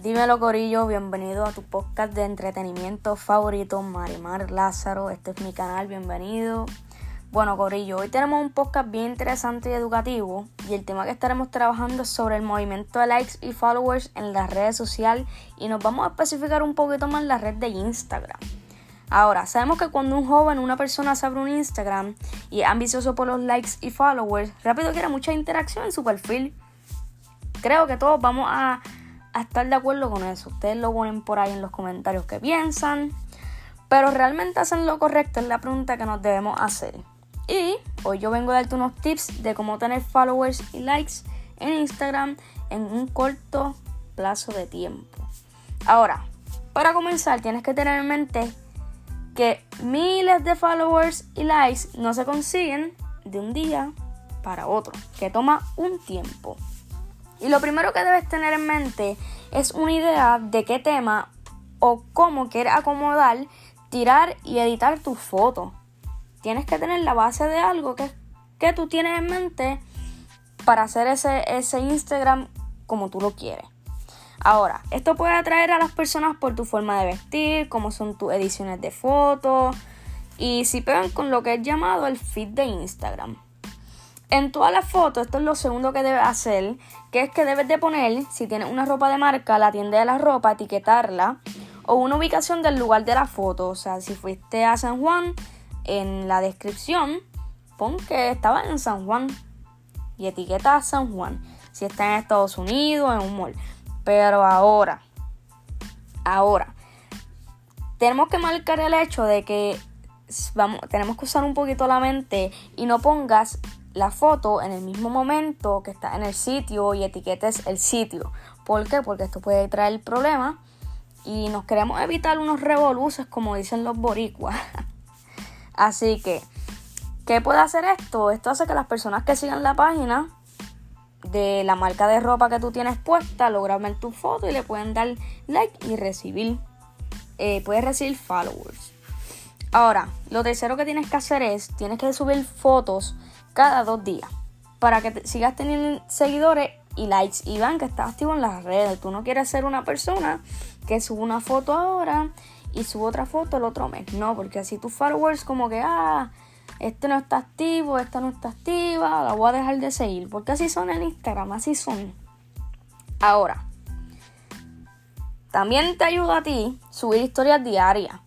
Dímelo Corillo, bienvenido a tu podcast de entretenimiento favorito, Marimar Lázaro. Este es mi canal, bienvenido. Bueno Corillo, hoy tenemos un podcast bien interesante y educativo y el tema que estaremos trabajando es sobre el movimiento de likes y followers en las redes sociales y nos vamos a especificar un poquito más la red de Instagram. Ahora, sabemos que cuando un joven, una persona se abre un Instagram y es ambicioso por los likes y followers, rápido quiere mucha interacción en su perfil. Creo que todos vamos a estar de acuerdo con eso. Ustedes lo ponen por ahí en los comentarios que piensan. Pero realmente hacen lo correcto es la pregunta que nos debemos hacer. Y hoy yo vengo a darte unos tips de cómo tener followers y likes en Instagram en un corto plazo de tiempo. Ahora, para comenzar tienes que tener en mente que miles de followers y likes no se consiguen de un día para otro, que toma un tiempo. Y lo primero que debes tener en mente es una idea de qué tema o cómo quieres acomodar, tirar y editar tu foto. Tienes que tener la base de algo que, que tú tienes en mente para hacer ese, ese Instagram como tú lo quieres. Ahora, esto puede atraer a las personas por tu forma de vestir, como son tus ediciones de fotos y si pegan con lo que es llamado el feed de Instagram. En todas las fotos, esto es lo segundo que debes hacer, que es que debes de poner, si tienes una ropa de marca, la tienda de la ropa, etiquetarla, o una ubicación del lugar de la foto. O sea, si fuiste a San Juan, en la descripción, pon que estaba en San Juan y etiqueta a San Juan. Si está en Estados Unidos, en un mall. Pero ahora, ahora, tenemos que marcar el hecho de que vamos, tenemos que usar un poquito la mente y no pongas la foto en el mismo momento que está en el sitio y etiquetes el sitio. ¿Por qué? Porque esto puede traer problemas y nos queremos evitar unos revoluces como dicen los boricuas. Así que, ¿qué puede hacer esto? Esto hace que las personas que sigan la página de la marca de ropa que tú tienes puesta logran ver tu foto y le pueden dar like y recibir, eh, puedes recibir followers. Ahora, lo tercero que tienes que hacer es, tienes que subir fotos cada dos días para que sigas teniendo seguidores y likes y vean que estás activo en las redes. Tú no quieres ser una persona que sube una foto ahora y sube otra foto el otro mes. No, porque así tus followers como que, ah, este no está activo, esta no está activa, la voy a dejar de seguir. Porque así son en Instagram, así son. Ahora, también te ayuda a ti subir historias diarias.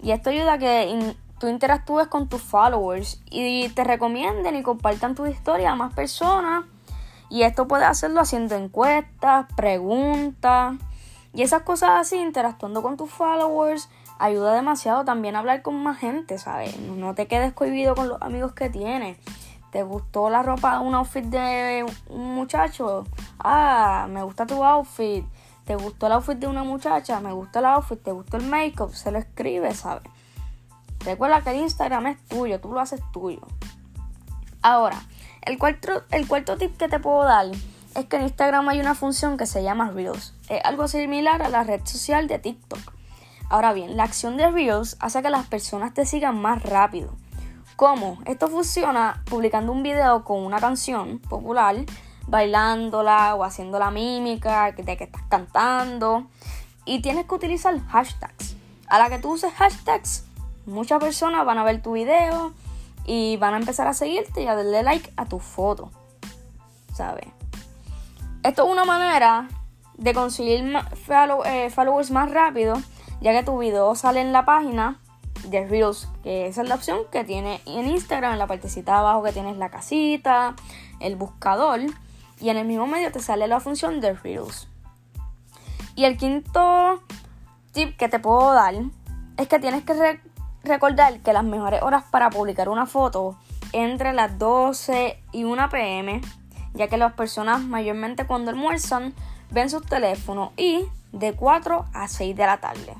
Y esto ayuda a que tú interactúes con tus followers y te recomienden y compartan tu historia a más personas. Y esto puedes hacerlo haciendo encuestas, preguntas y esas cosas así, interactuando con tus followers, ayuda demasiado también a hablar con más gente, ¿sabes? No te quedes cohibido con los amigos que tienes. ¿Te gustó la ropa, un outfit de un muchacho? Ah, me gusta tu outfit. ¿Te gustó el outfit de una muchacha? Me gusta el outfit. ¿Te gustó el make-up? Se lo escribe, ¿sabes? Recuerda que el Instagram es tuyo, tú lo haces tuyo. Ahora, el cuarto, el cuarto tip que te puedo dar es que en Instagram hay una función que se llama Reels. Es algo similar a la red social de TikTok. Ahora bien, la acción de Reels hace que las personas te sigan más rápido. ¿Cómo? Esto funciona publicando un video con una canción popular, bailándola o haciendo la mímica de que estás cantando. Y tienes que utilizar hashtags. A la que tú uses hashtags, muchas personas van a ver tu video y van a empezar a seguirte y a darle like a tu foto. ¿Sabes? Esto es una manera de conseguir eh, followers más rápido, ya que tu video sale en la página de Reels, que esa es la opción que tiene en Instagram, en la partecita abajo que tienes la casita, el buscador, y en el mismo medio te sale la función de Reels. Y el quinto tip que te puedo dar es que tienes que recordar que las mejores horas para publicar una foto entre las 12 y 1 pm, ya que las personas mayormente cuando almuerzan ven sus teléfonos y de 4 a 6 de la tarde.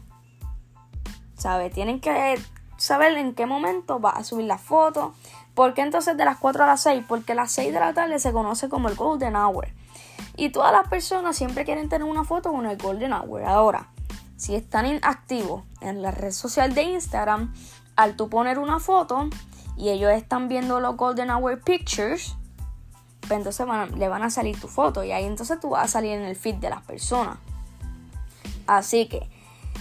¿Sabe? Tienen que saber en qué momento va a subir la foto. ¿Por qué entonces de las 4 a las 6? Porque las 6 de la tarde se conoce como el Golden Hour. Y todas las personas siempre quieren tener una foto con el Golden Hour. Ahora, si están inactivos en la red social de Instagram, al tú poner una foto y ellos están viendo los Golden Hour Pictures, pues entonces le van a salir tu foto y ahí entonces tú vas a salir en el feed de las personas. Así que,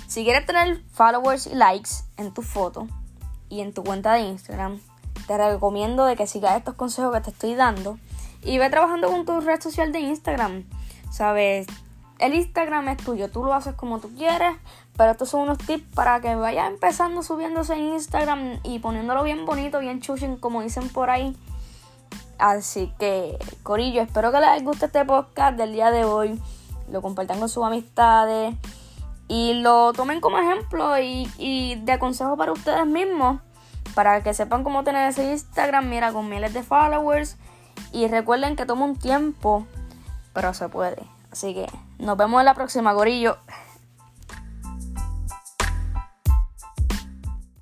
si quieres tener followers y likes en tu foto y en tu cuenta de Instagram, te recomiendo de que sigas estos consejos que te estoy dando y ve trabajando con tu red social de Instagram. Sabes, el Instagram es tuyo, tú lo haces como tú quieres, pero estos son unos tips para que vayas empezando subiéndose en Instagram y poniéndolo bien bonito, bien chuching, como dicen por ahí. Así que, Corillo, espero que les guste este podcast del día de hoy. Lo compartan con sus amistades y lo tomen como ejemplo y, y de consejo para ustedes mismos. Para que sepan cómo tener ese Instagram, mira, con miles de followers. Y recuerden que toma un tiempo, pero se puede. Así que nos vemos en la próxima, Corillo.